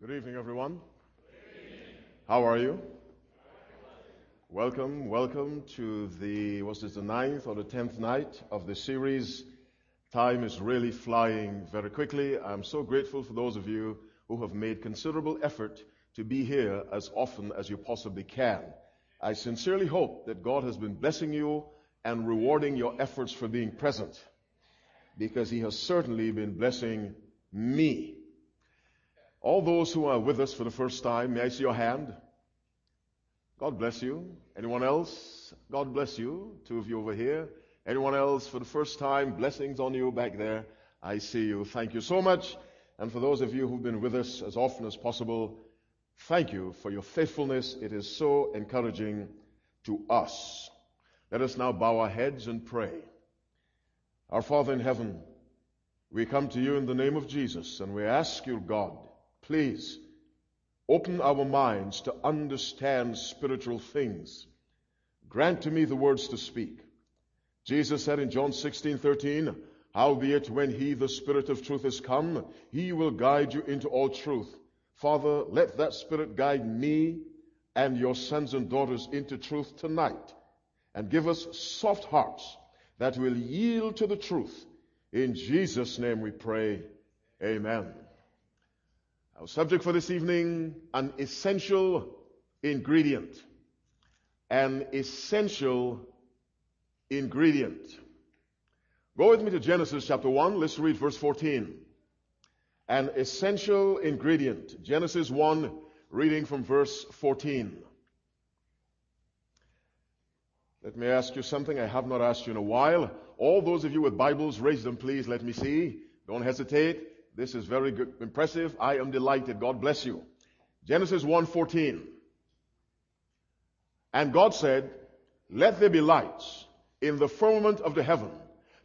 Good evening, everyone. How are you? Welcome, welcome to the, was this the ninth or the tenth night of the series? Time is really flying very quickly. I'm so grateful for those of you who have made considerable effort to be here as often as you possibly can. I sincerely hope that God has been blessing you and rewarding your efforts for being present because He has certainly been blessing me. All those who are with us for the first time, may I see your hand? God bless you. Anyone else? God bless you. Two of you over here. Anyone else for the first time? Blessings on you back there. I see you. Thank you so much. And for those of you who've been with us as often as possible, thank you for your faithfulness. It is so encouraging to us. Let us now bow our heads and pray. Our Father in heaven, we come to you in the name of Jesus and we ask you, God, please open our minds to understand spiritual things. Grant to me the words to speak. Jesus said in John 16, 13, Howbeit when he, the Spirit of truth, is come, he will guide you into all truth. Father, let that Spirit guide me and your sons and daughters into truth tonight. And give us soft hearts that will yield to the truth. In Jesus' name we pray. Amen. Our subject for this evening, an essential ingredient. An essential ingredient. Go with me to Genesis chapter 1. Let's read verse 14. An essential ingredient. Genesis 1, reading from verse 14. Let me ask you something I have not asked you in a while. All those of you with Bibles, raise them please. Let me see. Don't hesitate. This is very good, impressive. I am delighted. God bless you. Genesis 1:14. And God said, "Let there be lights in the firmament of the heaven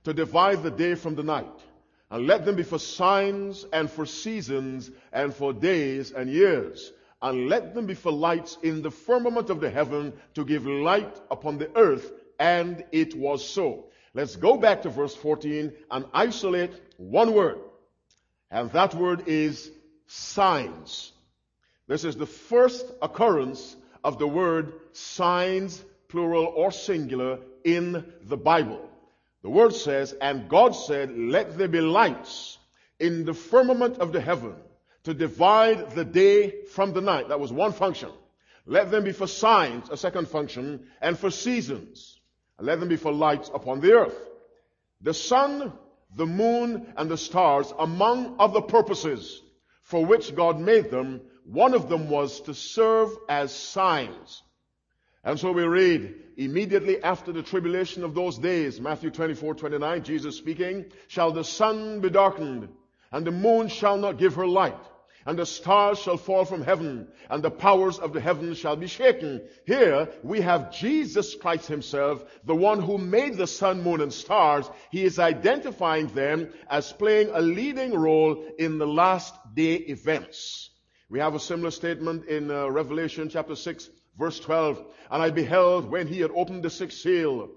to divide the day from the night, and let them be for signs and for seasons and for days and years, and let them be for lights in the firmament of the heaven to give light upon the earth." And it was so. Let's go back to verse 14 and isolate one word. And that word is signs. This is the first occurrence of the word signs, plural or singular, in the Bible. The word says, and God said, let there be lights in the firmament of the heaven to divide the day from the night. That was one function. Let them be for signs, a second function, and for seasons. And let them be for lights upon the earth. The sun the moon and the stars, among other purposes for which God made them, one of them was to serve as signs. And so we read, immediately after the tribulation of those days, Matthew 24, 29, Jesus speaking, shall the sun be darkened, and the moon shall not give her light, and the stars shall fall from heaven, and the powers of the heavens shall be shaken. Here we have Jesus Christ himself, the one who made the sun, moon, and stars. He is identifying them as playing a leading role in the last day events. We have a similar statement in uh, Revelation chapter 6 verse 12. And I beheld when he had opened the sixth seal,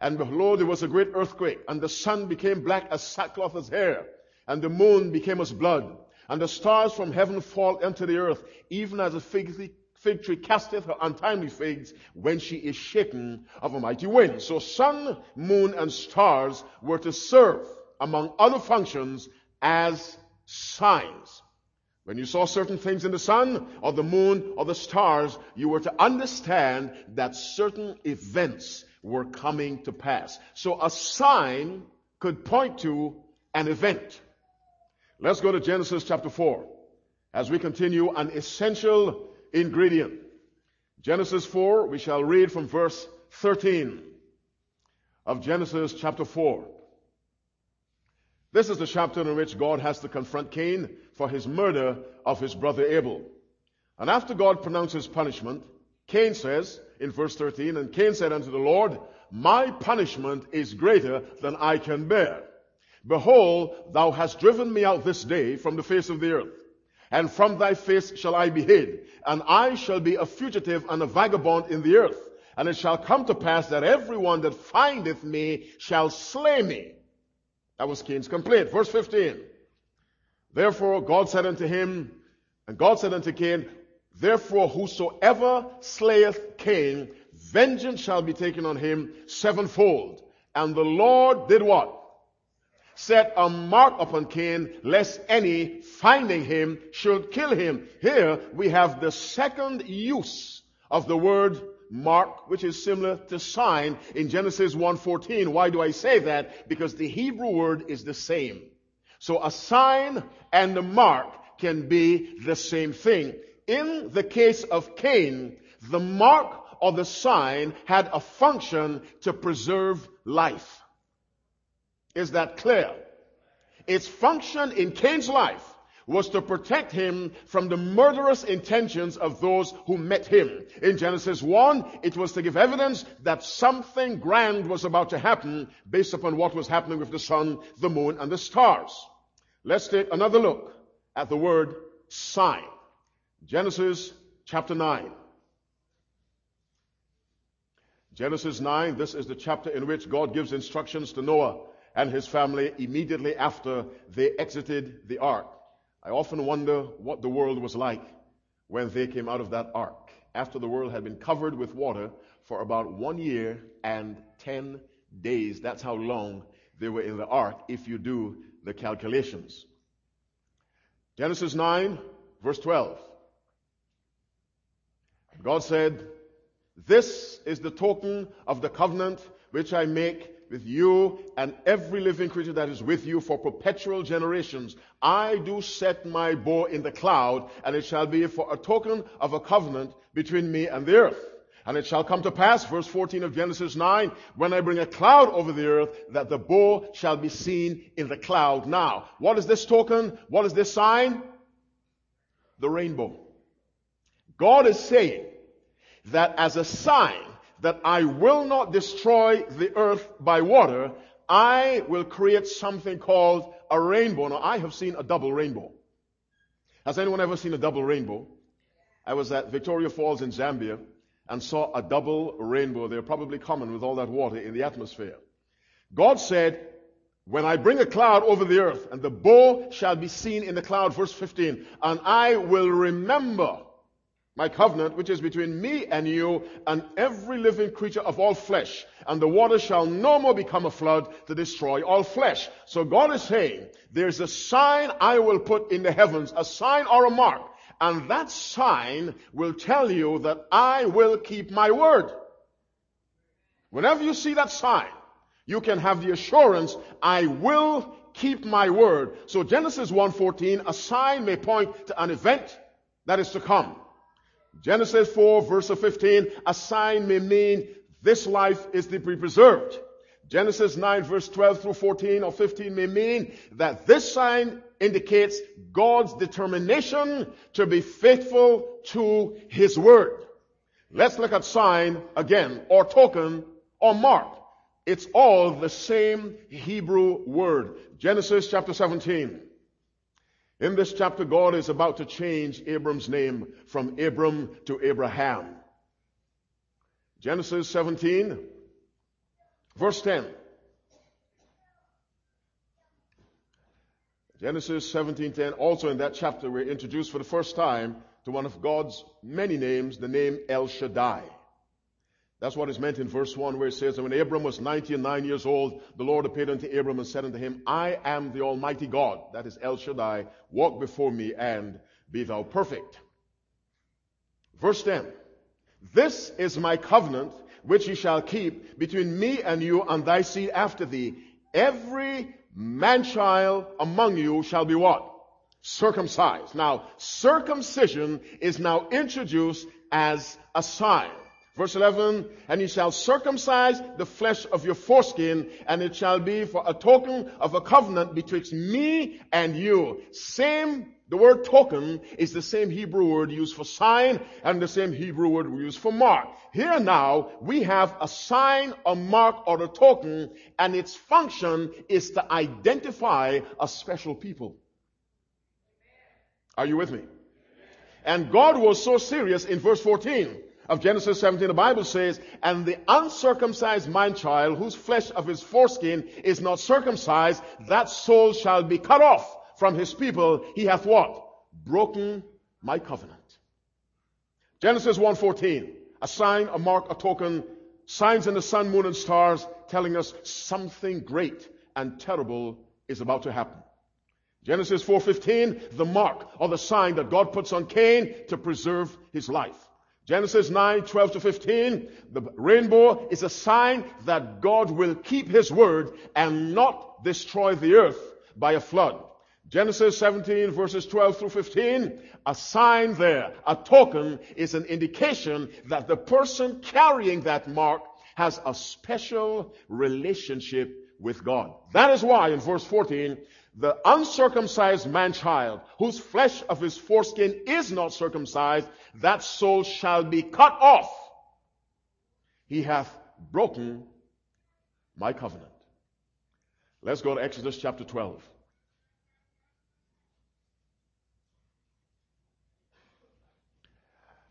and behold there was a great earthquake, and the sun became black as sackcloth as hair, and the moon became as blood and the stars from heaven fall into the earth, even as a fig, fig tree casteth her untimely figs when she is shaken of a mighty wind. So sun, moon, and stars were to serve, among other functions, as signs. When you saw certain things in the sun or the moon or the stars, you were to understand that certain events were coming to pass. So a sign could point to an event. Let's go to Genesis chapter 4 as we continue an essential ingredient. Genesis 4, we shall read from verse 13 of Genesis chapter 4. This is the chapter in which God has to confront Cain for his murder of his brother Abel. And after God pronounces punishment, Cain says in verse 13, And Cain said unto the Lord, My punishment is greater than I can bear. Behold, thou hast driven me out this day from the face of the earth, and from thy face shall I be hid, and I shall be a fugitive and a vagabond in the earth. And it shall come to pass that everyone that findeth me shall slay me. That was Cain's complaint. Verse 15. Therefore God said unto him, And God said unto Cain, Therefore whosoever slayeth Cain, vengeance shall be taken on him sevenfold. And the Lord did what? Set a mark upon Cain, lest any finding him should kill him. Here we have the second use of the word mark, which is similar to sign in Genesis 1.14. Why do I say that? Because the Hebrew word is the same. So a sign and a mark can be the same thing. In the case of Cain, the mark or the sign had a function to preserve life. Is that clear? Its function in Cain's life was to protect him from the murderous intentions of those who met him. In Genesis 1, it was to give evidence that something grand was about to happen based upon what was happening with the sun, the moon, and the stars. Let's take another look at the word sign. Genesis chapter 9. Genesis 9, this is the chapter in which God gives instructions to Noah and his family immediately after they exited the ark. I often wonder what the world was like when they came out of that ark, after the world had been covered with water for about one year and ten days. That's how long they were in the ark, if you do the calculations. Genesis 9, verse 12. God said, This is the token of the covenant which I make with you and every living creature that is with you for perpetual generations. I do set my bow in the cloud, and it shall be for a token of a covenant between me and the earth. And it shall come to pass, verse 14 of Genesis 9, when I bring a cloud over the earth, that the bow shall be seen in the cloud. Now, what is this token? What is this sign? The rainbow. God is saying that as a sign that I will not destroy the earth by water, I will create something called a rainbow. Now, I have seen a double rainbow. Has anyone ever seen a double rainbow? I was at Victoria Falls in Zambia and saw a double rainbow. They're probably common with all that water in the atmosphere. God said, when I bring a cloud over the earth, and the bow shall be seen in the cloud, verse 15, and I will remember my covenant, which is between me and you and every living creature of all flesh. And the water shall no more become a flood to destroy all flesh. So God is saying, there's a sign I will put in the heavens, a sign or a mark and that sign will tell you that I will keep my word. Whenever you see that sign, you can have the assurance, I will keep my word. So Genesis 1:14, a sign may point to an event that is to come. Genesis 4 verse 15, a sign may mean this life is to be preserved. Genesis 9 verse 12 through 14 or 15 may mean that this sign indicates God's determination to be faithful to His word. Let's look at sign again, or token, or mark. It's all the same Hebrew word. Genesis chapter 17. In this chapter, God is about to change Abram's name from Abram to Abraham. Genesis 17, verse 10. Genesis 17:10. Also in that chapter, we're introduced for the first time to one of God's many names, the name El Shaddai. That's what is meant in verse 1 where it says, And when Abram was 99 years old, the Lord appeared unto Abram and said unto him, I am the Almighty God, that is El Shaddai, walk before me and be thou perfect. Verse 10, This is my covenant which ye shall keep between me and you and thy seed after thee. Every man-child among you shall be what? Circumcised. Now, circumcision is now introduced as a sign. Verse 11, and you shall circumcise the flesh of your foreskin, and it shall be for a token of a covenant betwixt me and you. Same, the word token is the same Hebrew word used for sign and the same Hebrew word used for mark. Here now, we have a sign, a mark, or a token, and its function is to identify a special people. Are you with me? And God was so serious in verse 14 of Genesis 17, the Bible says, And the uncircumcised man child, whose flesh of his foreskin is not circumcised, that soul shall be cut off from his people. He hath what? Broken my covenant. Genesis 1:14, a sign, a mark, a token, signs in the sun, moon, and stars telling us something great and terrible is about to happen. Genesis 4:15, the mark or the sign that God puts on Cain to preserve his life. Genesis 9, 12 to 15, the rainbow is a sign that God will keep his word and not destroy the earth by a flood. Genesis 17 verses 12 through 15, a sign there, a token is an indication that the person carrying that mark has a special relationship with God. That is why in verse 14, the uncircumcised man child, whose flesh of his foreskin is not circumcised, that soul shall be cut off. He hath broken my covenant. Let's go to Exodus chapter 12.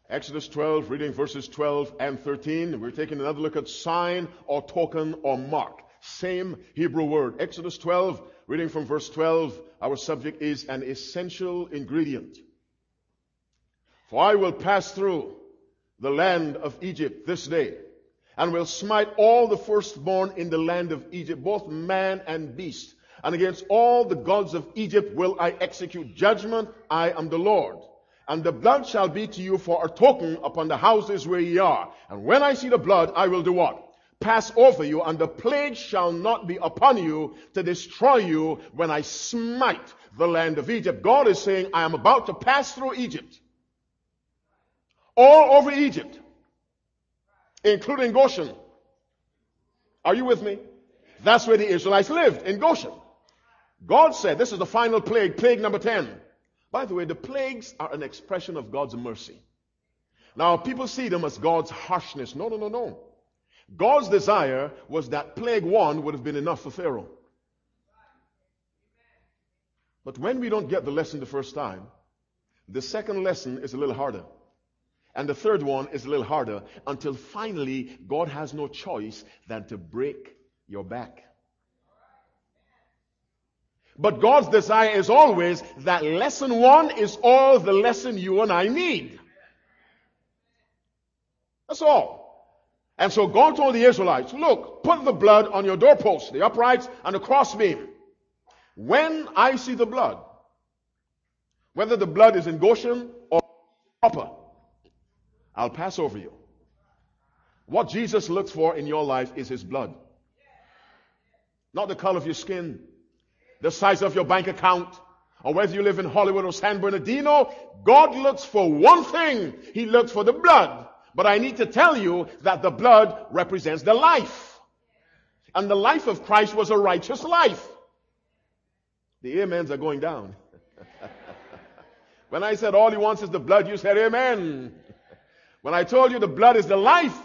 Exodus 12, reading verses 12 and 13. We're taking another look at sign or token or mark. Same Hebrew word. Exodus 12, reading from verse 12. Our subject is an essential ingredient. For I will pass through the land of Egypt this day and will smite all the firstborn in the land of Egypt, both man and beast. And against all the gods of Egypt will I execute judgment. I am the Lord. And the blood shall be to you for a token upon the houses where ye are. And when I see the blood, I will do what? pass over you, and the plague shall not be upon you to destroy you when I smite the land of Egypt. God is saying, I am about to pass through Egypt. All over Egypt, including Goshen. Are you with me? That's where the Israelites lived, in Goshen. God said, this is the final plague, plague number 10. By the way, the plagues are an expression of God's mercy. Now, people see them as God's harshness. No, no, no, no. God's desire was that plague one would have been enough for Pharaoh. But when we don't get the lesson the first time, the second lesson is a little harder. And the third one is a little harder until finally God has no choice than to break your back. But God's desire is always that lesson one is all the lesson you and I need. That's all. And so God told the Israelites, look, put the blood on your doorposts, the uprights, and the crossbeam. When I see the blood, whether the blood is in Goshen or proper, I'll pass over you. What Jesus looks for in your life is his blood. Not the color of your skin, the size of your bank account, or whether you live in Hollywood or San Bernardino. God looks for one thing. He looks for the blood but I need to tell you that the blood represents the life. And the life of Christ was a righteous life. The amens are going down. when I said all he wants is the blood, you said amen. When I told you the blood is the life,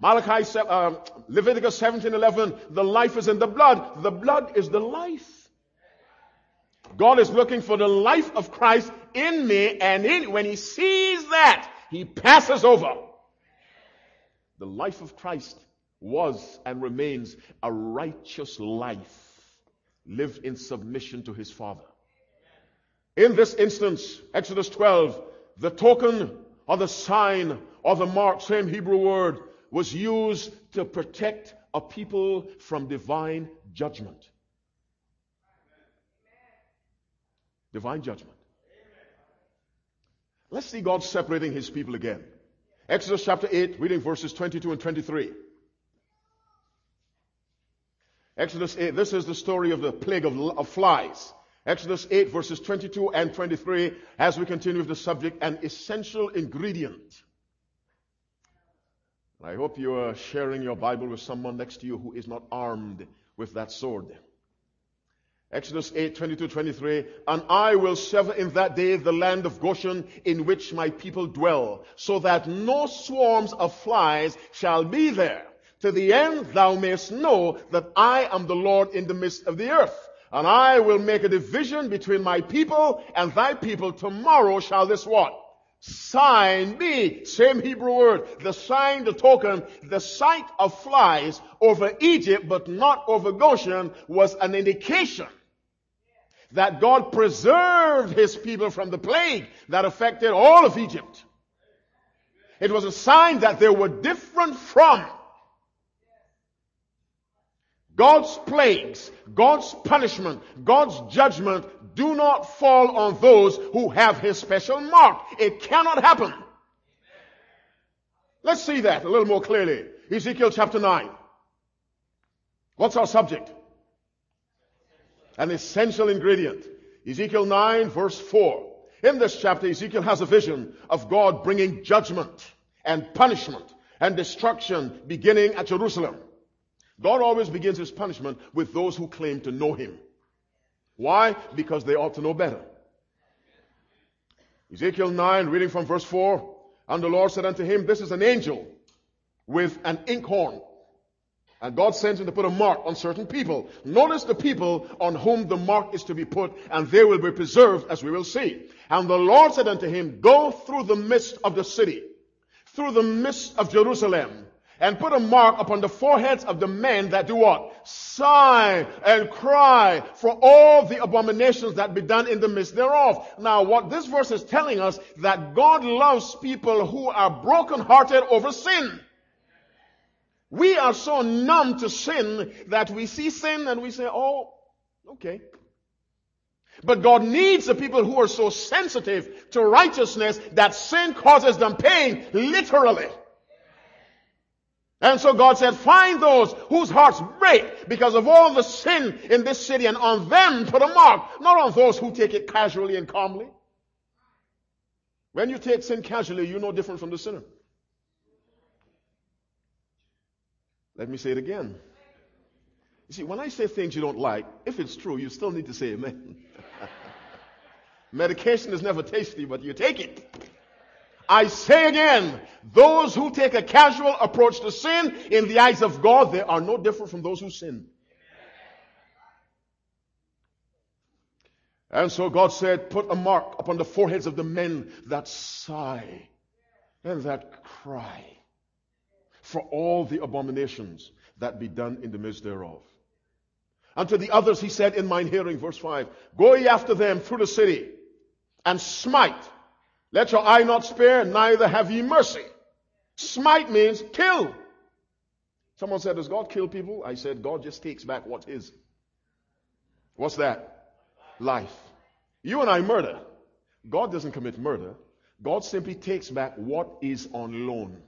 Malachi, uh, Leviticus 17, 11, the life is in the blood. The blood is the life. God is looking for the life of Christ in me and in, when he sees that, he passes over. The life of Christ was and remains a righteous life lived in submission to his Father. In this instance, Exodus 12, the token or the sign or the mark, same Hebrew word, was used to protect a people from divine judgment. Divine judgment. Let's see God separating his people again. Exodus chapter 8, reading verses 22 and 23. Exodus 8, this is the story of the plague of, of, flies. Exodus 8, verses 22 and 23, as we continue with the subject, an essential ingredient. I hope you are sharing your Bible with someone next to you who is not armed with that sword. Exodus 8, 22, 23. And I will sever in that day the land of Goshen in which my people dwell, so that no swarms of flies shall be there, to the end thou mayest know that I am the Lord in the midst of the earth. And I will make a division between my people and thy people. Tomorrow shall this what? Sign be. Same Hebrew word. The sign, the token, the sight of flies over Egypt, but not over Goshen, was an indication that God preserved his people from the plague that affected all of Egypt. It was a sign that they were different from God's plagues, God's punishment, God's judgment do not fall on those who have his special mark. It cannot happen. Let's see that a little more clearly. Ezekiel chapter 9. What's our subject? An essential ingredient. Ezekiel 9 verse 4. In this chapter, Ezekiel has a vision of God bringing judgment and punishment and destruction beginning at Jerusalem. God always begins his punishment with those who claim to know him. Why? Because they ought to know better. Ezekiel 9, reading from verse 4, and the Lord said unto him, This is an angel with an inkhorn. And God sends him to put a mark on certain people. Notice the people on whom the mark is to be put, and they will be preserved, as we will see. And the Lord said unto him, Go through the midst of the city, through the midst of Jerusalem, and put a mark upon the foreheads of the men that do what? Sigh and cry for all the abominations that be done in the midst thereof. Now what this verse is telling us that God loves people who are brokenhearted over sin. We are so numb to sin that we see sin and we say, oh, okay. But God needs the people who are so sensitive to righteousness that sin causes them pain, literally. And so God said, find those whose hearts break because of all the sin in this city and on them put a mark, not on those who take it casually and calmly. When you take sin casually, you're no different from the sinner. Let me say it again. You see, when I say things you don't like, if it's true, you still need to say amen. Medication is never tasty, but you take it. I say again, those who take a casual approach to sin, in the eyes of God, they are no different from those who sin. And so God said, put a mark upon the foreheads of the men that sigh and that cry for all the abominations that be done in the midst thereof. And to the others he said in mine hearing, verse 5, Go ye after them through the city and smite let your eye not spare, neither have ye mercy. Smite means kill. Someone said, Does God kill people? I said, God just takes back what's. What's that? Life. You and I murder. God doesn't commit murder. God simply takes back what is on loan.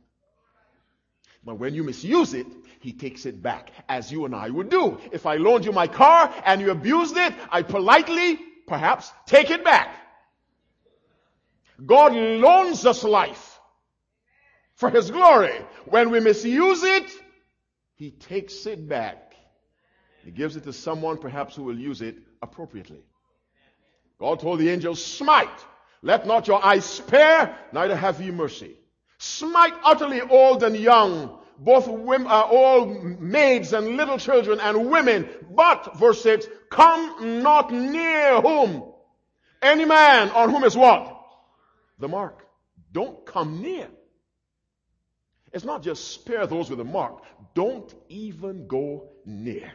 But when you misuse it, he takes it back, as you and I would do. If I loaned you my car and you abused it, I politely, perhaps, take it back. God loans us life for His glory. When we misuse it, He takes it back. He gives it to someone perhaps who will use it appropriately. God told the angels, smite. Let not your eyes spare, neither have ye mercy. Smite utterly old and young, both women, uh, old maids and little children and women. But, verse 6, come not near whom? Any man on whom is what? The mark. Don't come near. It's not just spare those with a mark. Don't even go near.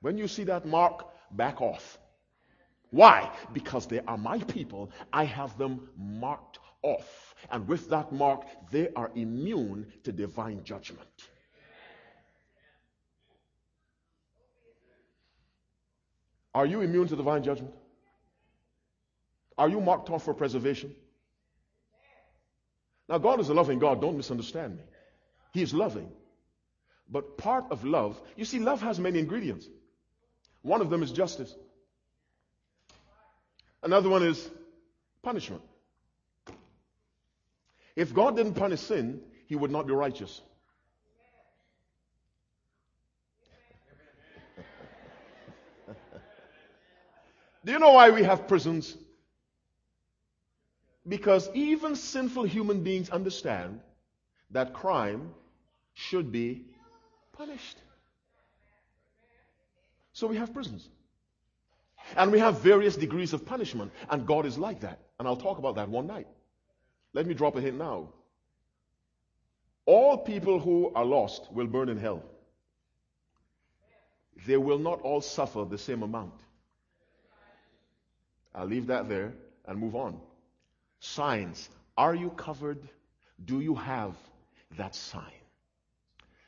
When you see that mark, back off. Why? Because they are my people. I have them marked off. And with that mark, they are immune to divine judgment. Are you immune to divine judgment? Are you marked off for preservation? Now, God is a loving God. Don't misunderstand me. He is loving. But part of love, you see, love has many ingredients. One of them is justice. Another one is punishment. If God didn't punish sin, he would not be righteous. Do you know why we have prisons? Because even sinful human beings understand that crime should be punished. So we have prisons. And we have various degrees of punishment. And God is like that. And I'll talk about that one night. Let me drop a hint now. All people who are lost will burn in hell. They will not all suffer the same amount. I'll leave that there and move on. Signs. Are you covered? Do you have that sign?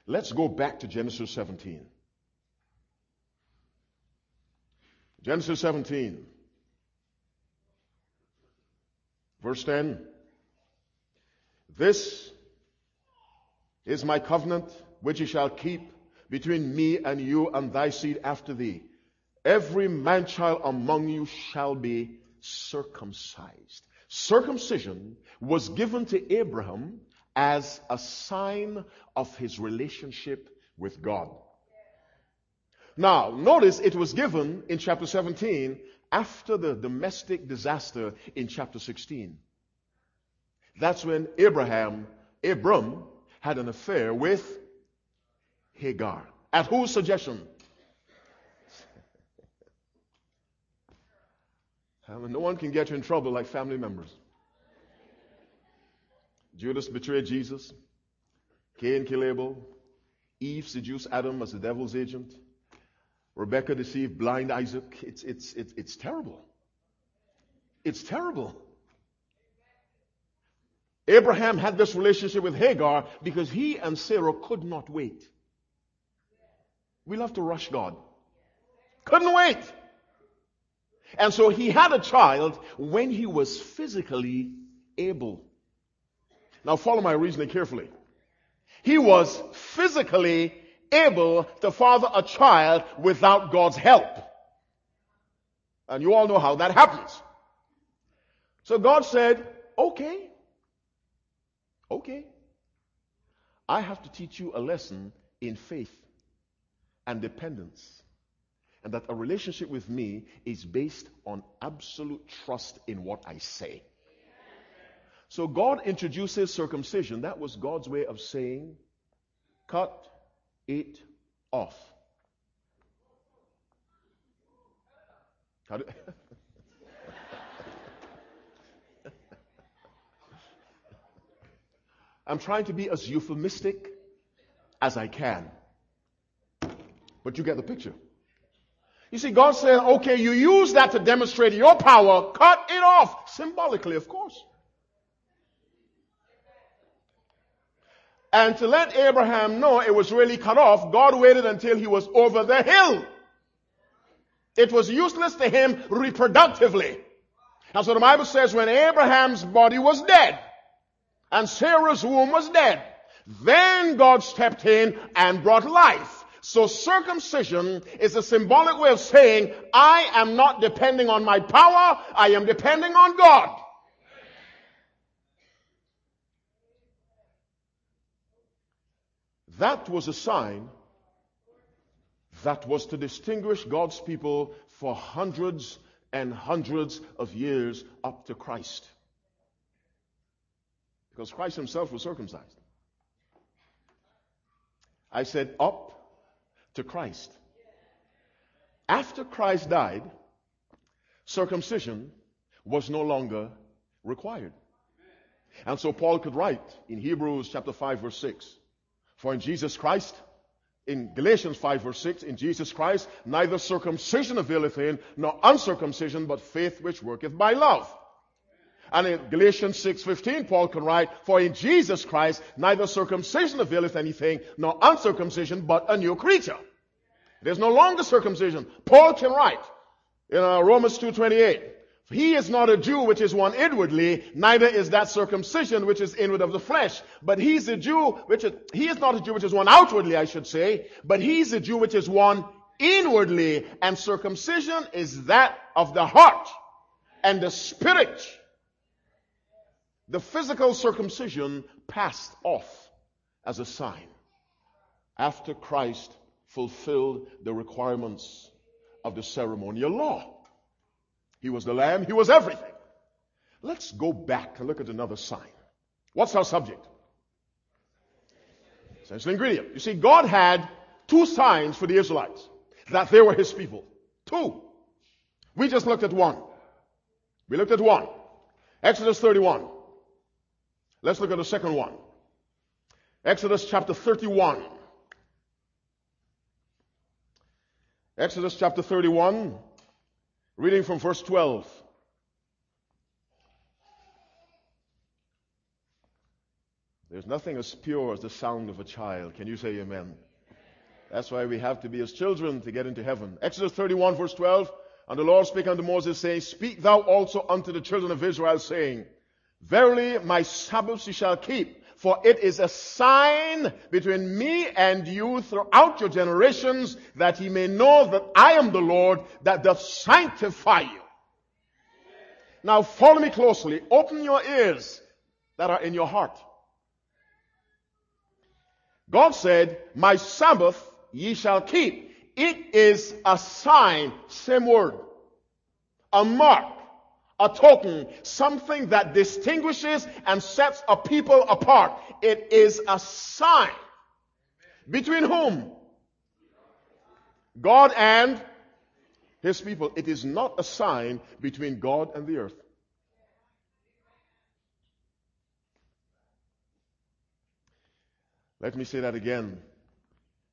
Let's go back to Genesis 17. Genesis 17, verse 10. This is my covenant which you shall keep between me and you and thy seed after thee. Every man child among you shall be circumcised. Circumcision was given to Abraham as a sign of his relationship with God. Now, notice it was given in chapter 17 after the domestic disaster in chapter 16. That's when Abraham, Abram, had an affair with Hagar. At whose suggestion? No one can get you in trouble like family members. Judas betrayed Jesus. Cain killed Abel. Eve seduced Adam as the devil's agent. Rebecca deceived blind Isaac. It's, it's, it's, it's terrible. It's terrible. Abraham had this relationship with Hagar because he and Sarah could not wait. We love to rush God. Couldn't wait. And so he had a child when he was physically able. Now follow my reasoning carefully. He was physically able to father a child without God's help. And you all know how that happens. So God said, okay, okay, I have to teach you a lesson in faith and dependence. And that a relationship with me is based on absolute trust in what I say. So God introduces circumcision. That was God's way of saying, cut it off. Do, I'm trying to be as euphemistic as I can. But you get the picture. You see, God said, okay, you use that to demonstrate your power, cut it off. Symbolically, of course. And to let Abraham know it was really cut off, God waited until he was over the hill. It was useless to him reproductively. And so the Bible says when Abraham's body was dead and Sarah's womb was dead, then God stepped in and brought life. So circumcision is a symbolic way of saying, I am not depending on my power, I am depending on God. That was a sign that was to distinguish God's people for hundreds and hundreds of years up to Christ. Because Christ himself was circumcised. I said up to Christ. After Christ died, circumcision was no longer required. And so Paul could write in Hebrews chapter 5 verse 6, for in Jesus Christ, in Galatians 5 verse 6, in Jesus Christ, neither circumcision availeth in, nor uncircumcision, but faith which worketh by love. And in Galatians 6:15, Paul can write, For in Jesus Christ neither circumcision availeth anything, nor uncircumcision, but a new creature. There's no longer circumcision. Paul can write in uh, Romans 2:28, he is not a Jew which is one inwardly, neither is that circumcision which is inward of the flesh. But he's a Jew which is, he is not a Jew which is one outwardly, I should say, but he's a Jew which is one inwardly, and circumcision is that of the heart and the spirit. The physical circumcision passed off as a sign after Christ fulfilled the requirements of the ceremonial law. He was the lamb. He was everything. Let's go back and look at another sign. What's our subject? Essential ingredient. You see, God had two signs for the Israelites that they were His people. Two. We just looked at one. We looked at one. Exodus 31. Let's look at the second one. Exodus chapter 31. Exodus chapter 31, reading from verse 12. There's nothing as pure as the sound of a child. Can you say amen? That's why we have to be as children to get into heaven. Exodus 31 verse 12. And the Lord spake unto Moses saying, Speak thou also unto the children of Israel saying, Verily my Sabbath ye shall keep, for it is a sign between me and you throughout your generations that ye may know that I am the Lord that doth sanctify you. Now follow me closely. Open your ears that are in your heart. God said, My Sabbath ye shall keep. It is a sign, same word, a mark, a token, something that distinguishes and sets a people apart. It is a sign. Between whom? God and his people. It is not a sign between God and the earth. Let me say that again.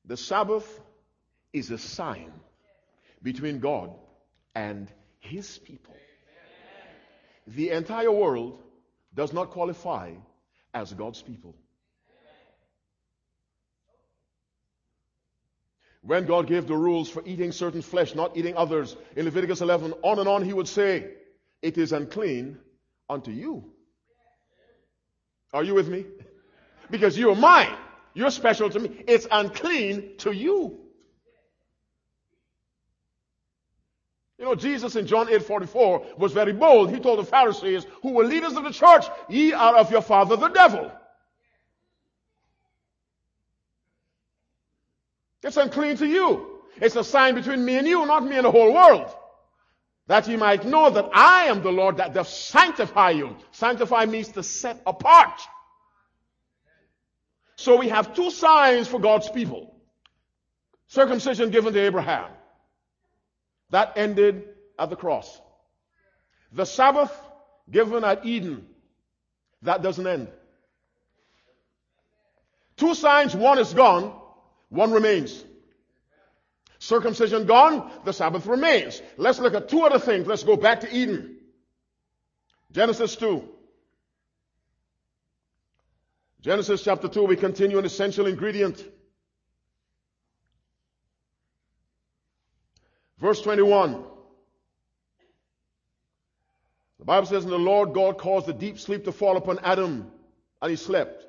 The Sabbath is a sign between God and His people. The entire world does not qualify as God's people. When God gave the rules for eating certain flesh, not eating others, in Leviticus 11, on and on, He would say, It is unclean unto you. Are you with me? Because you are mine. You're special to me. It's unclean to you. You know, Jesus in John 8 44 was very bold. He told the Pharisees, who were leaders of the church, ye are of your father the devil. It's unclean to you. It's a sign between me and you, not me and the whole world. That ye might know that I am the Lord that doth sanctify you. Sanctify means to set apart. So we have two signs for God's people. Circumcision given to Abraham. That ended at the cross. The Sabbath given at Eden. That doesn't end. Two signs, one is gone, one remains. Circumcision gone, the Sabbath remains. Let's look at two other things. Let's go back to Eden. Genesis 2. Genesis chapter 2, we continue an essential ingredient. Verse 21. The Bible says, And the Lord God caused a deep sleep to fall upon Adam, and he slept.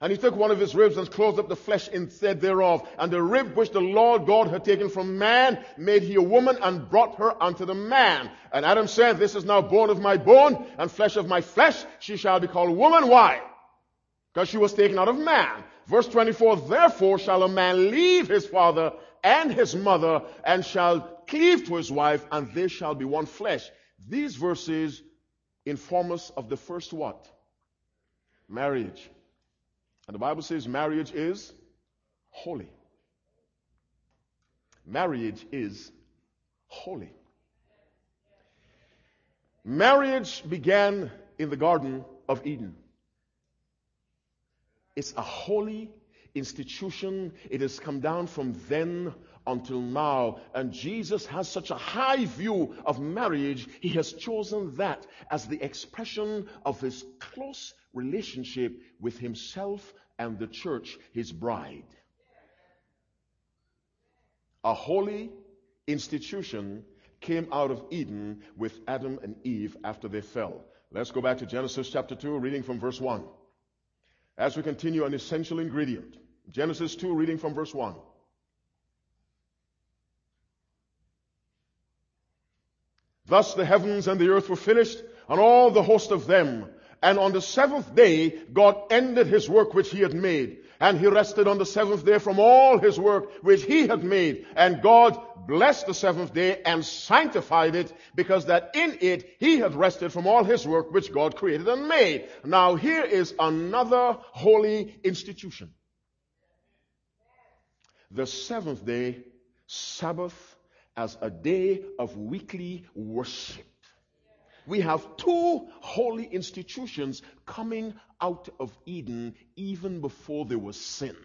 And he took one of his ribs and closed up the flesh instead thereof. And the rib which the Lord God had taken from man made he a woman and brought her unto the man. And Adam said, This is now bone of my bone and flesh of my flesh. She shall be called woman. Why? because she was taken out of man. Verse 24, therefore shall a man leave his father and his mother and shall cleave to his wife and they shall be one flesh. These verses inform us of the first what? Marriage. And the Bible says marriage is holy. Marriage is holy. Marriage began in the Garden of Eden. It's a holy institution. It has come down from then until now. And Jesus has such a high view of marriage, he has chosen that as the expression of his close relationship with himself and the church, his bride. A holy institution came out of Eden with Adam and Eve after they fell. Let's go back to Genesis chapter 2, reading from verse 1 as we continue an essential ingredient. Genesis 2, reading from verse 1. Thus the heavens and the earth were finished, and all the host of them. And on the seventh day, God ended his work which he had made. And he rested on the seventh day from all his work which he had made. And God blessed the seventh day and sanctified it because that in it he had rested from all his work which God created and made. Now here is another holy institution. The seventh day, Sabbath, as a day of weekly worship we have two holy institutions coming out of Eden even before there was sin.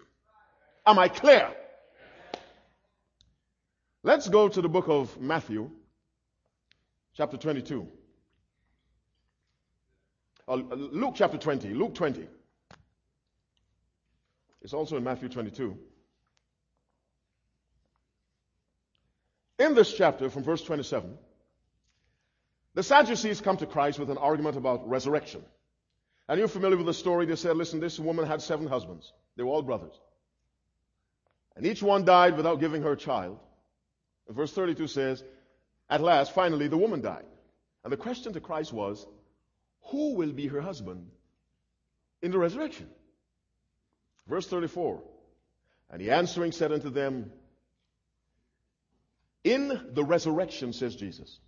Am I clear? Let's go to the book of Matthew, chapter 22. Uh, Luke chapter 20. Luke 20. It's also in Matthew 22. In this chapter, from verse 27, the Sadducees come to Christ with an argument about resurrection. And you're familiar with the story. They said, listen, this woman had seven husbands. They were all brothers. And each one died without giving her a child. And verse 32 says, at last, finally, the woman died. And the question to Christ was, who will be her husband in the resurrection? Verse 34, and he answering said unto them, in the resurrection, says Jesus,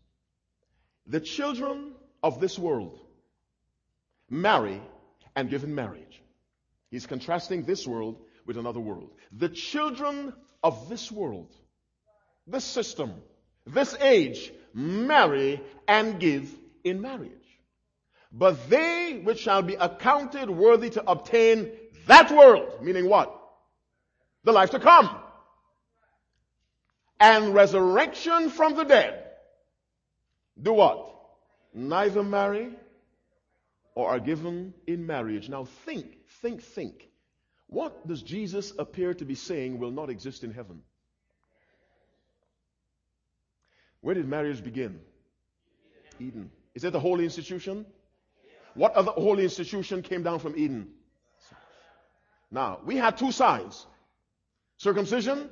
the children of this world marry and give in marriage. He's contrasting this world with another world. The children of this world, this system, this age, marry and give in marriage. But they which shall be accounted worthy to obtain that world, meaning what? The life to come. And resurrection from the dead. Do what? Neither marry or are given in marriage. Now think, think, think. What does Jesus appear to be saying will not exist in heaven? Where did marriage begin? Eden. Is it a holy institution? What other holy institution came down from Eden? Now, we had two signs circumcision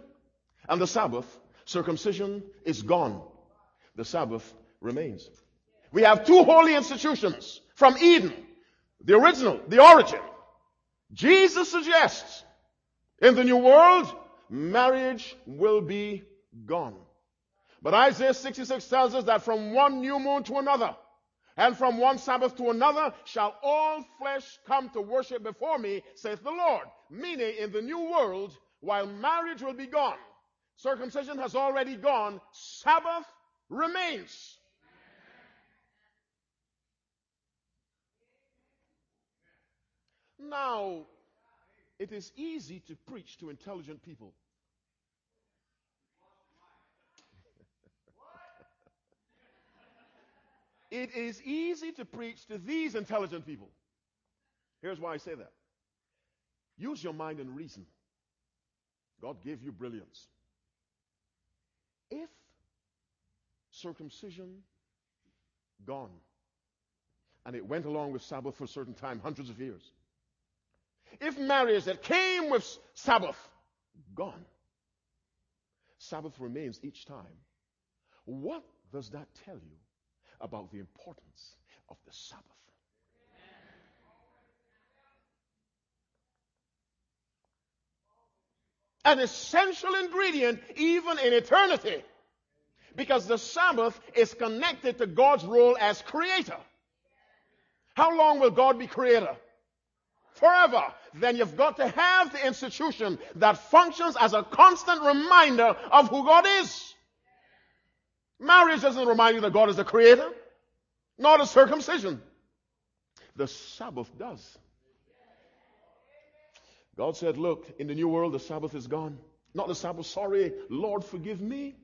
and the Sabbath. Circumcision is gone, the Sabbath remains. We have two holy institutions from Eden, the original, the origin. Jesus suggests in the new world, marriage will be gone. But Isaiah 66 tells us that from one new moon to another, and from one Sabbath to another shall all flesh come to worship before me, saith the Lord. Meaning, in the new world, while marriage will be gone, circumcision has already gone, Sabbath remains. Now, it is easy to preach to intelligent people. it is easy to preach to these intelligent people. Here's why I say that. Use your mind and reason. God gave you brilliance. If circumcision gone, and it went along with Sabbath for a certain time, hundreds of years, if marriage that came with Sabbath gone, Sabbath remains each time, what does that tell you about the importance of the Sabbath? An essential ingredient even in eternity. Because the Sabbath is connected to God's role as creator. How long will God be creator? Forever, then you've got to have the institution that functions as a constant reminder of who God is. Marriage doesn't remind you that God is the creator, nor does circumcision. The Sabbath does. God said, Look, in the new world, the Sabbath is gone. Not the Sabbath, sorry, Lord, forgive me.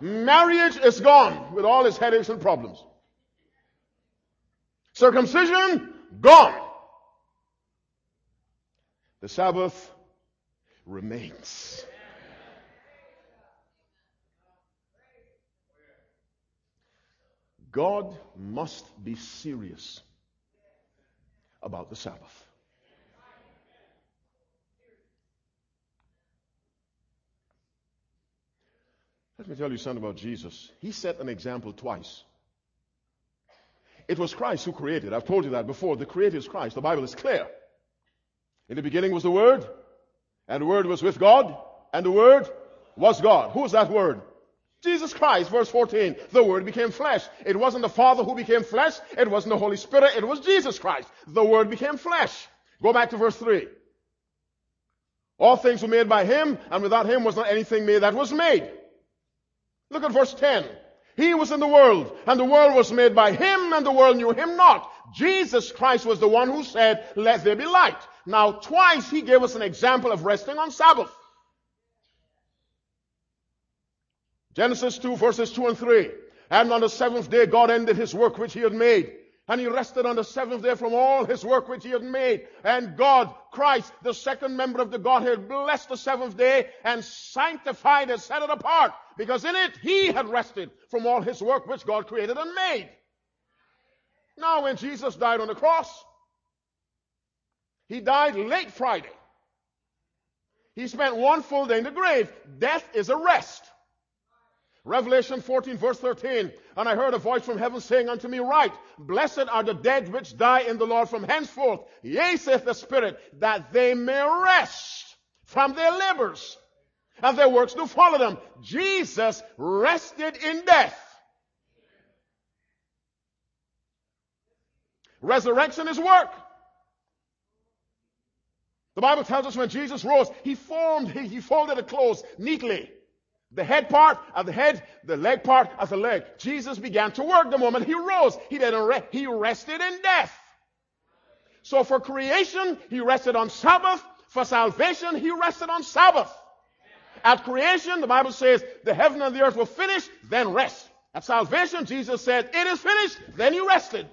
Marriage is gone with all its headaches and problems. Circumcision, gone. The Sabbath remains. God must be serious about the Sabbath. Let me tell you something about Jesus. He set an example twice. It was Christ who created. I've told you that before. The creator is Christ. The Bible is clear. In the beginning was the Word, and the Word was with God, and the Word was God. Who is that Word? Jesus Christ, verse 14. The Word became flesh. It wasn't the Father who became flesh. It wasn't the Holy Spirit. It was Jesus Christ. The Word became flesh. Go back to verse 3. All things were made by Him, and without Him was not anything made that was made. Look at verse 10. He was in the world, and the world was made by Him, and the world knew Him not. Jesus Christ was the one who said, let there be light. Now, twice he gave us an example of resting on Sabbath. Genesis 2 verses 2 and 3. And on the seventh day God ended his work which he had made. And he rested on the seventh day from all his work which he had made. And God, Christ, the second member of the Godhead, blessed the seventh day and sanctified it, set it apart, because in it he had rested from all his work which God created and made. Now when Jesus died on the cross, he died late Friday. He spent one full day in the grave. Death is a rest. Revelation 14 verse 13. And I heard a voice from heaven saying unto me, Write, blessed are the dead which die in the Lord from henceforth. Yea, saith the Spirit, that they may rest from their labors. And their works do follow them. Jesus rested in death. Resurrection is work. The Bible tells us when Jesus rose, he formed, he, he folded the clothes neatly. The head part of the head, the leg part of the leg. Jesus began to work the moment he rose. He didn't re- he rested in death. So for creation, he rested on Sabbath. For salvation, he rested on Sabbath. At creation, the Bible says, the heaven and the earth were finished, then rest. At salvation, Jesus said, it is finished, then he rested.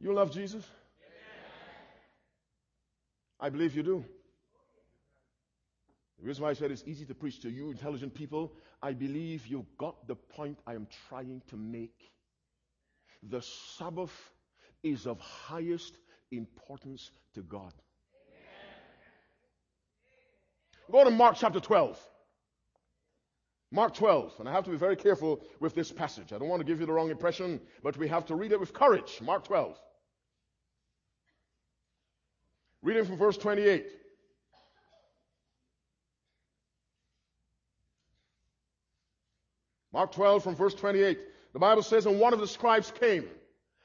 You love Jesus? I believe you do. The reason why I said it's easy to preach to you intelligent people, I believe you've got the point I am trying to make. The Sabbath is of highest importance to God. Go to Mark chapter 12. Mark 12, and I have to be very careful with this passage. I don't want to give you the wrong impression, but we have to read it with courage. Mark 12. Reading from verse 28. Mark 12 from verse 28. The Bible says, And one of the scribes came,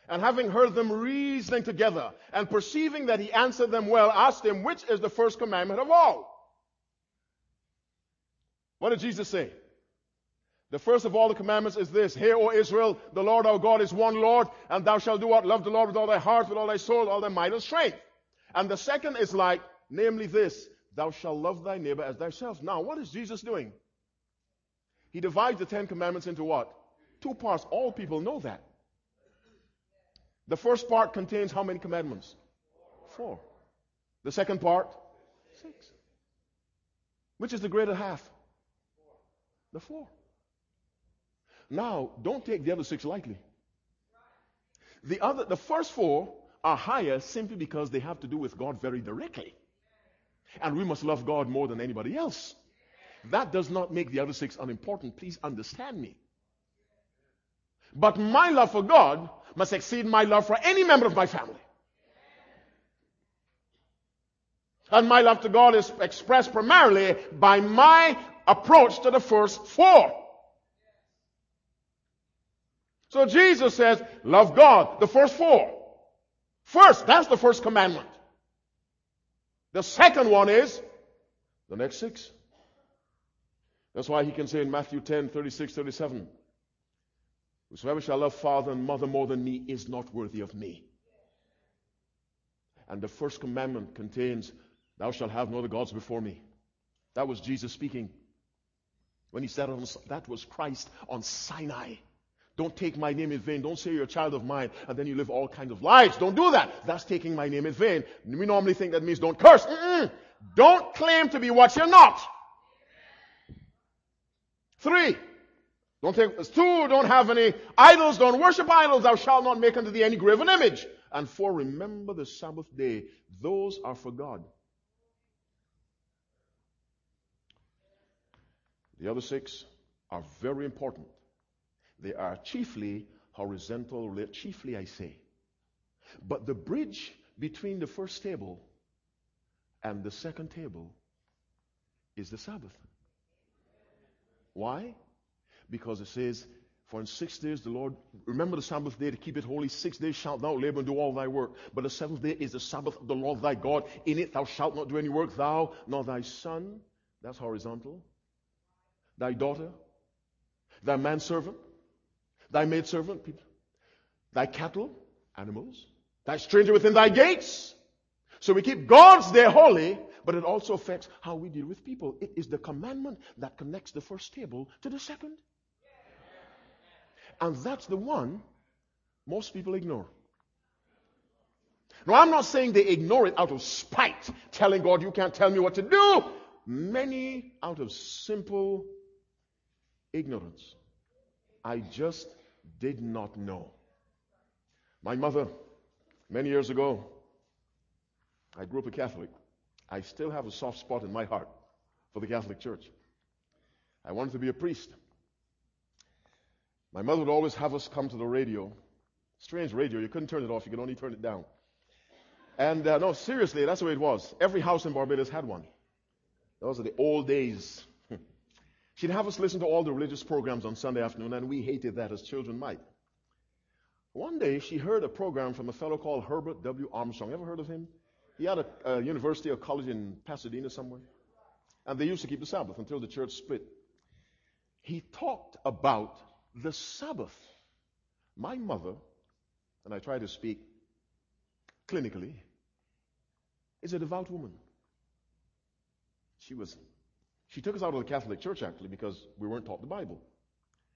and having heard them reasoning together, and perceiving that he answered them well, asked him, Which is the first commandment of all? What did Jesus say? The first of all the commandments is this Hear, O Israel, the Lord our God is one Lord, and thou shalt do what? Love the Lord with all thy heart, with all thy soul, all thy might and strength. And the second is like, namely this, thou shalt love thy neighbor as thyself. Now, what is Jesus doing? He divides the Ten Commandments into what? Two parts. All people know that. The first part contains how many commandments? Four. The second part? Six. Which is the greater half? The four. Now, don't take the other six lightly. The other, the first four are higher simply because they have to do with God very directly. And we must love God more than anybody else. That does not make the other six unimportant. Please understand me. But my love for God must exceed my love for any member of my family. And my love to God is expressed primarily by my approach to the first four. So Jesus says, love God, the first four. First, that's the first commandment. The second one is the next six. That's why he can say in Matthew 10, 36, 37, Whosoever shall love father and mother more than me is not worthy of me. And the first commandment contains, Thou shalt have no other gods before me. That was Jesus speaking. When he said that was Christ on Sinai. Don't take my name in vain. Don't say you're a child of mine and then you live all kinds of lives. Don't do that. That's taking my name in vain. We normally think that means don't curse. Mm-mm. Don't claim to be what you're not. Three. Don't take, two, don't have any idols. Don't worship idols. Thou shalt not make unto thee any graven image. And four, remember the Sabbath day. Those are for God. The other six are very important. They are chiefly horizontal, chiefly I say. But the bridge between the first table and the second table is the Sabbath. Why? Because it says, For in six days the Lord, remember the Sabbath day to keep it holy. Six days shalt thou labor and do all thy work. But the seventh day is the Sabbath of the Lord thy God. In it thou shalt not do any work, thou nor thy son. That's horizontal. Thy daughter, thy manservant, thy maidservant, people, thy cattle, animals, thy stranger within thy gates. So we keep God's day holy, but it also affects how we deal with people. It is the commandment that connects the first table to the second. And that's the one most people ignore. Now, I'm not saying they ignore it out of spite, telling God, you can't tell me what to do. Many out of simple ignorance. I just did not know. My mother, many years ago, I grew up a Catholic. I still have a soft spot in my heart for the Catholic Church. I wanted to be a priest. My mother would always have us come to the radio. Strange radio, you couldn't turn it off, you could only turn it down. And uh, no, seriously, that's the way it was. Every house in Barbados had one. Those are the old days. She'd have us listen to all the religious programs on Sunday afternoon, and we hated that as children might. One day, she heard a program from a fellow called Herbert W. Armstrong. Ever heard of him? He had a, a university or college in Pasadena somewhere. And they used to keep the Sabbath until the church split. He talked about the Sabbath. My mother, and I try to speak clinically, is a devout woman. She was, she took us out of the Catholic Church actually because we weren't taught the Bible.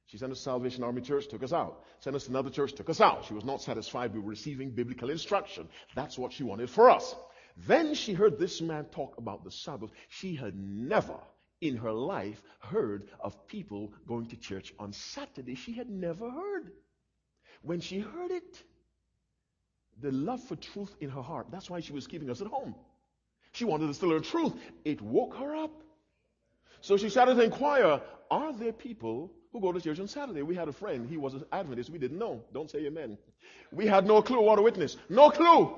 She sent us Salvation Army Church, took us out. Sent us another church, took us out. She was not satisfied with receiving biblical instruction. That's what she wanted for us. Then she heard this man talk about the Sabbath. She had never in her life heard of people going to church on Saturday. She had never heard. When she heard it, the love for truth in her heart, that's why she was keeping us at home. She wanted us to learn truth. It woke her up. So she started to inquire Are there people who go to church on Saturday? We had a friend. He was an Adventist. We didn't know. Don't say amen. We had no clue what a witness. No clue.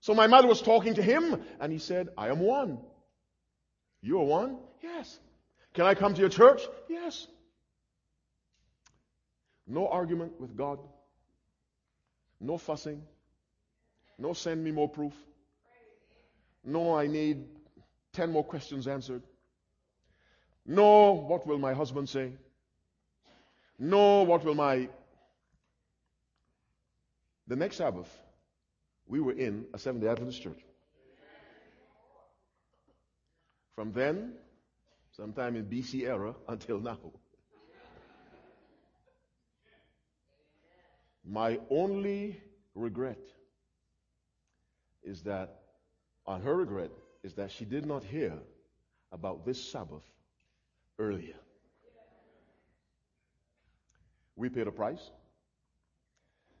So my mother was talking to him, and he said, I am one. You are one? Yes. Can I come to your church? Yes. No argument with God. No fussing. No send me more proof. No, I need 10 more questions answered. No, what will my husband say? No, what will my. The next Sabbath, we were in a Seventh day Adventist church. From then, sometime in BC era, until now. My only regret is that on her regret is that she did not hear about this Sabbath earlier. We paid a price.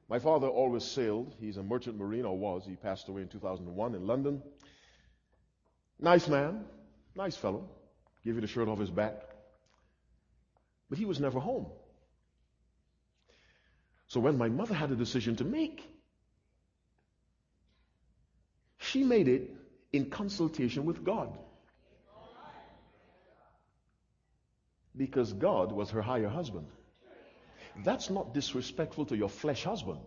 My father always sailed. He's a merchant marine, or was. He passed away in 2001 in London. Nice man, nice fellow. Give you the shirt off his back. But he was never home. So when my mother had a decision to make, she made it in consultation with God. Because God was her higher husband. That's not disrespectful to your flesh husband.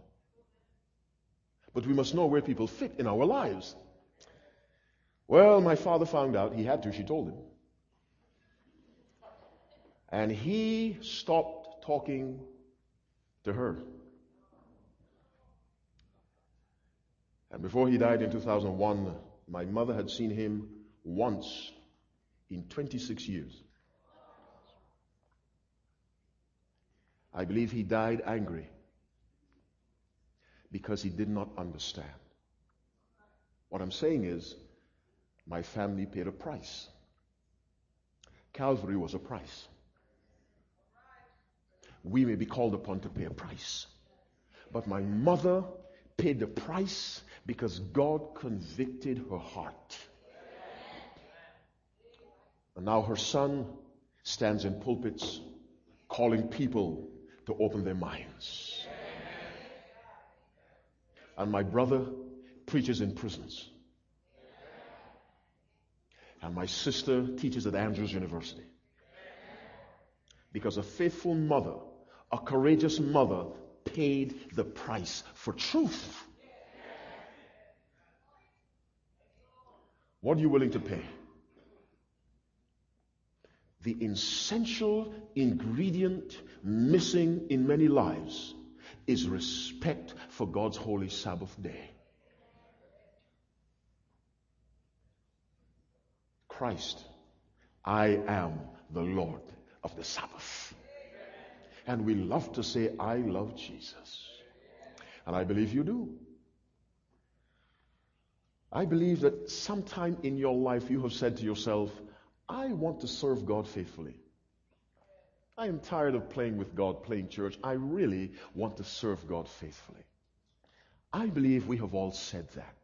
But we must know where people fit in our lives. Well, my father found out. He had to, she told him. And he stopped talking to her. And before he died in 2001, my mother had seen him once in 26 years. I believe he died angry because he did not understand. What I'm saying is, my family paid a price. Calvary was a price. We may be called upon to pay a price. But my mother paid the price because God convicted her heart. And now her son stands in pulpits calling people to open their minds. And my brother preaches in prisons. And my sister teaches at Andrews University. Because a faithful mother, a courageous mother, paid the price for truth. What are you willing to pay? The essential ingredient missing in many lives is respect for God's holy Sabbath day. Christ, I am the Lord of the Sabbath. And we love to say, I love Jesus. And I believe you do. I believe that sometime in your life you have said to yourself, I want to serve God faithfully. I am tired of playing with God, playing church. I really want to serve God faithfully. I believe we have all said that.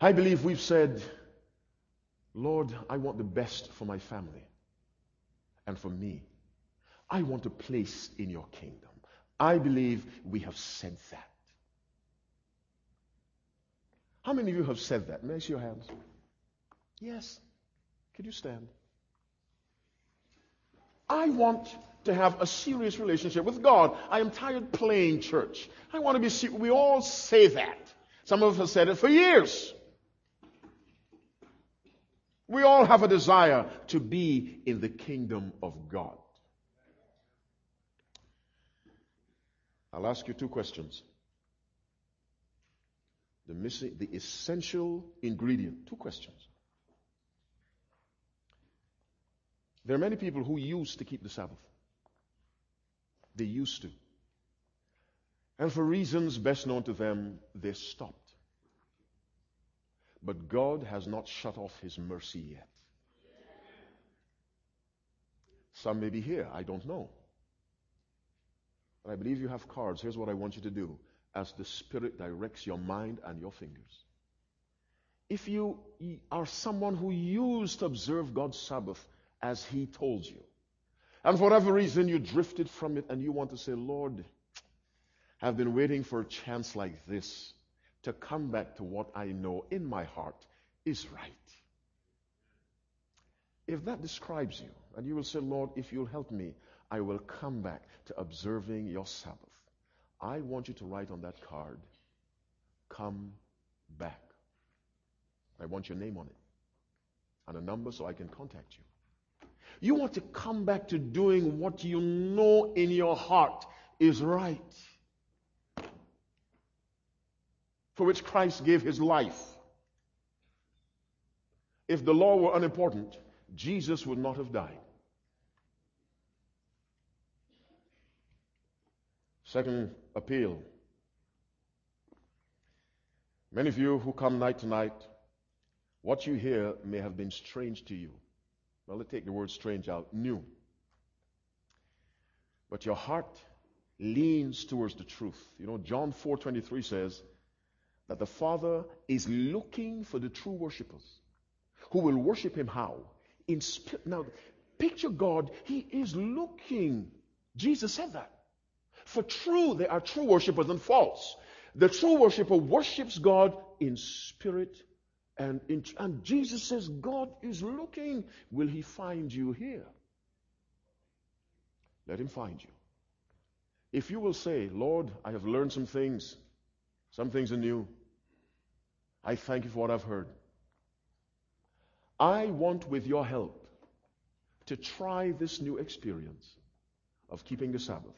I believe we've said, Lord, I want the best for my family and for me. I want a place in your kingdom. I believe we have said that. How many of you have said that? See your hands? Yes. Could you stand? I want to have a serious relationship with God. I am tired playing church. I want to be serious. We all say that. Some of us have said it for years. We all have a desire to be in the kingdom of God. I'll ask you two questions. The missing, the essential ingredient. Two questions. There are many people who used to keep the Sabbath. They used to. And for reasons best known to them, they stopped. But God has not shut off his mercy yet. Some may be here, I don't know. But I believe you have cards. Here's what I want you to do as the Spirit directs your mind and your fingers. If you are someone who used to observe God's Sabbath as He told you, and for whatever reason you drifted from it and you want to say, Lord, I've been waiting for a chance like this to come back to what I know in my heart is right. If that describes you, and you will say, Lord, if you'll help me, I will come back to observing your Sabbath. I want you to write on that card, come back. I want your name on it and a number so I can contact you. You want to come back to doing what you know in your heart is right for which Christ gave his life. If the law were unimportant, Jesus would not have died. Second appeal. Many of you who come night to night, what you hear may have been strange to you. Well, let's take the word strange out, new. But your heart leans towards the truth. You know, John 4:23 says, that the Father is looking for the true worshippers who will worship Him how? In spirit. Now, picture God, He is looking. Jesus said that. For true, there are true worshippers and false. The true worshiper worships God in spirit and in, and Jesus says, God is looking. Will He find you here? Let Him find you. If you will say, Lord, I have learned some things, some things are new. I thank you for what I've heard. I want, with your help, to try this new experience of keeping the Sabbath.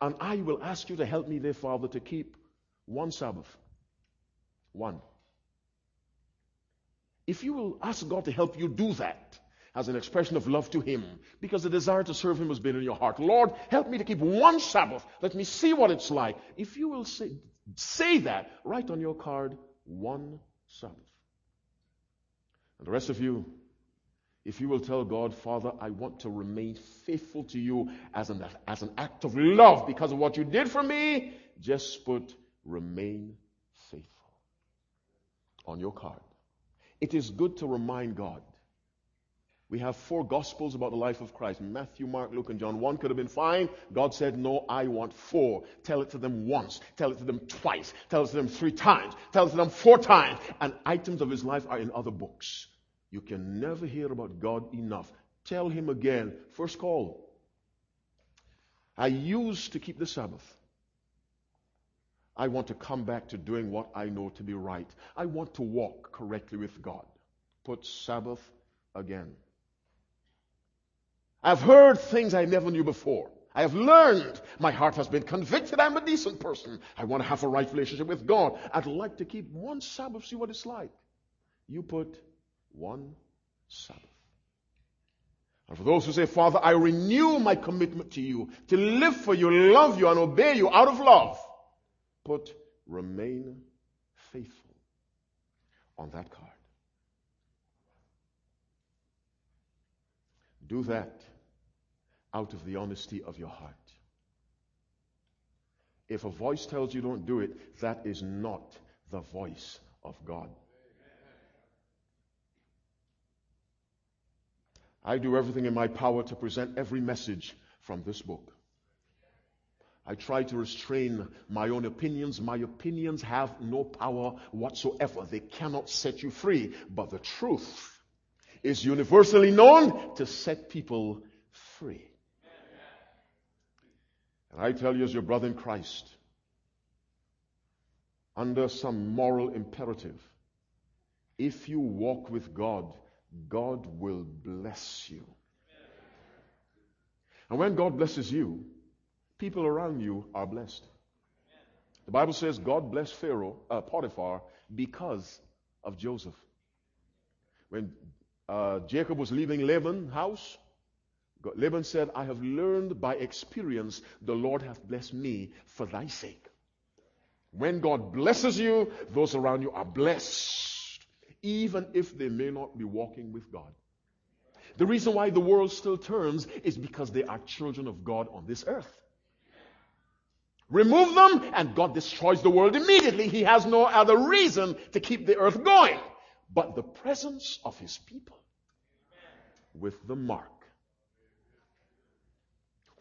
And I will ask you to help me, dear Father, to keep one Sabbath. One. If you will ask God to help you do that as an expression of love to Him, because the desire to serve Him has been in your heart, Lord, help me to keep one Sabbath. Let me see what it's like. If you will say, say that, write on your card, one Sabbath. And the rest of you, if you will tell God, Father, I want to remain faithful to you as an, as an act of love because of what you did for me, just put remain faithful on your card. It is good to remind God we have four gospels about the life of Christ Matthew, Mark, Luke, and John. One could have been fine. God said, No, I want four. Tell it to them once. Tell it to them twice. Tell it to them three times. Tell it to them four times. And items of his life are in other books. You can never hear about God enough. Tell him again. First call. I used to keep the Sabbath. I want to come back to doing what I know to be right. I want to walk correctly with God. Put Sabbath again. I've heard things I never knew before. I have learned. My heart has been convicted. I'm a decent person. I want to have a right relationship with God. I'd like to keep one Sabbath, see what it's like. You put one Sabbath. And for those who say, Father, I renew my commitment to you, to live for you, love you, and obey you out of love, put remain faithful on that card. Do that out of the honesty of your heart. If a voice tells you don't do it, that is not the voice of God. I do everything in my power to present every message from this book. I try to restrain my own opinions. My opinions have no power whatsoever. They cannot set you free. But the truth is universally known to set people free. And I tell you, as your brother in Christ, under some moral imperative, if you walk with God, God will bless you. And when God blesses you, people around you are blessed. The Bible says God blessed Pharaoh, uh, Potiphar, because of Joseph. When uh, Jacob was leaving Laban's house, Laban said, I have learned by experience the Lord hath blessed me for thy sake. When God blesses you, those around you are blessed, even if they may not be walking with God. The reason why the world still turns is because they are children of God on this earth. Remove them and God destroys the world immediately. He has no other reason to keep the earth going but the presence of his people with the mark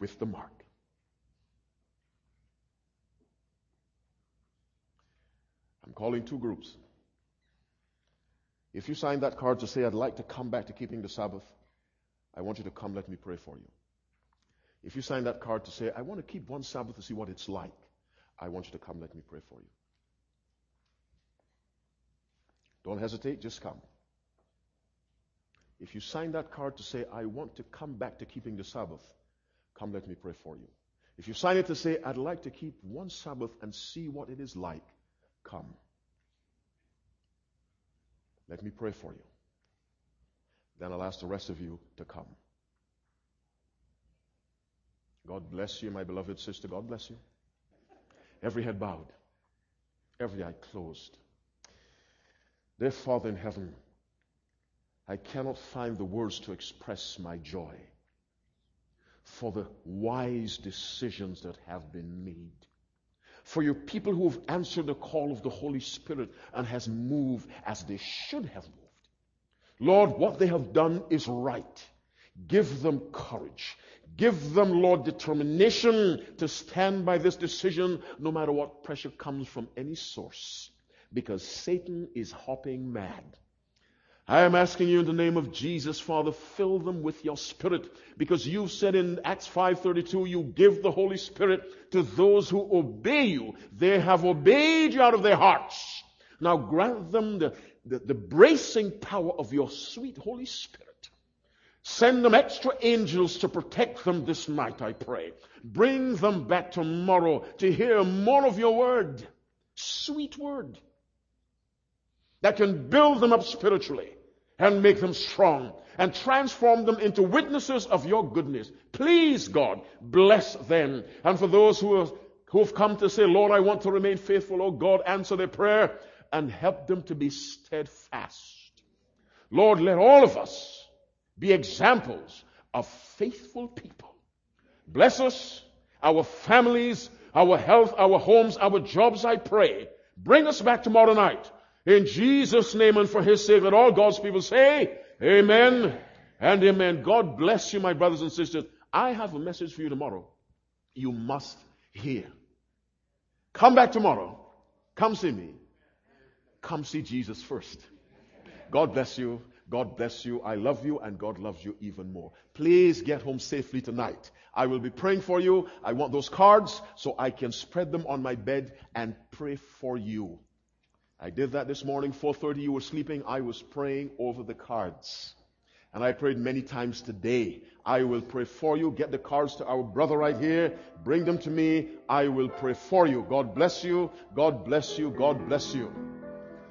with the mark. I'm calling two groups. If you sign that card to say, I'd like to come back to keeping the Sabbath, I want you to come, let me pray for you. If you sign that card to say, I want to keep one Sabbath to see what it's like, I want you to come, let me pray for you. Don't hesitate, just come. If you sign that card to say, I want to come back to keeping the Sabbath, Come, let me pray for you. If you sign it to say, I'd like to keep one Sabbath and see what it is like, come. Let me pray for you. Then I'll ask the rest of you to come. God bless you, my beloved sister. God bless you. Every head bowed, every eye closed. Dear Father in heaven, I cannot find the words to express my joy for the wise decisions that have been made. For your people who have answered the call of the Holy Spirit and has moved as they should have moved. Lord, what they have done is right. Give them courage. Give them, Lord, determination to stand by this decision no matter what pressure comes from any source. Because Satan is hopping mad. I am asking you in the name of Jesus, Father, fill them with your spirit because you said in Acts 5:32 you give the Holy Spirit to those who obey you. They have obeyed you out of their hearts. Now grant them the, the, the bracing power of your sweet Holy Spirit. Send them extra angels to protect them this night, I pray. Bring them back tomorrow to hear more of your word. Sweet word that can build them up spiritually and make them strong and transform them into witnesses of your goodness. Please, God, bless them. And for those who have, who have come to say, Lord, I want to remain faithful, oh God, answer their prayer and help them to be steadfast. Lord, let all of us be examples of faithful people. Bless us, our families, our health, our homes, our jobs, I pray. Bring us back tomorrow night in Jesus' name and for His sake, let all God's people say, Amen and Amen. God bless you, my brothers and sisters. I have a message for you tomorrow. You must hear. Come back tomorrow. Come see me. Come see Jesus first. God bless you. God bless you. I love you and God loves you even more. Please get home safely tonight. I will be praying for you. I want those cards so I can spread them on my bed and pray for you. I did that this morning, 4.30, you were sleeping. I was praying over the cards. And I prayed many times today. I will pray for you. Get the cards to our brother right here. Bring them to me. I will pray for you. God bless you. God bless you. God bless you.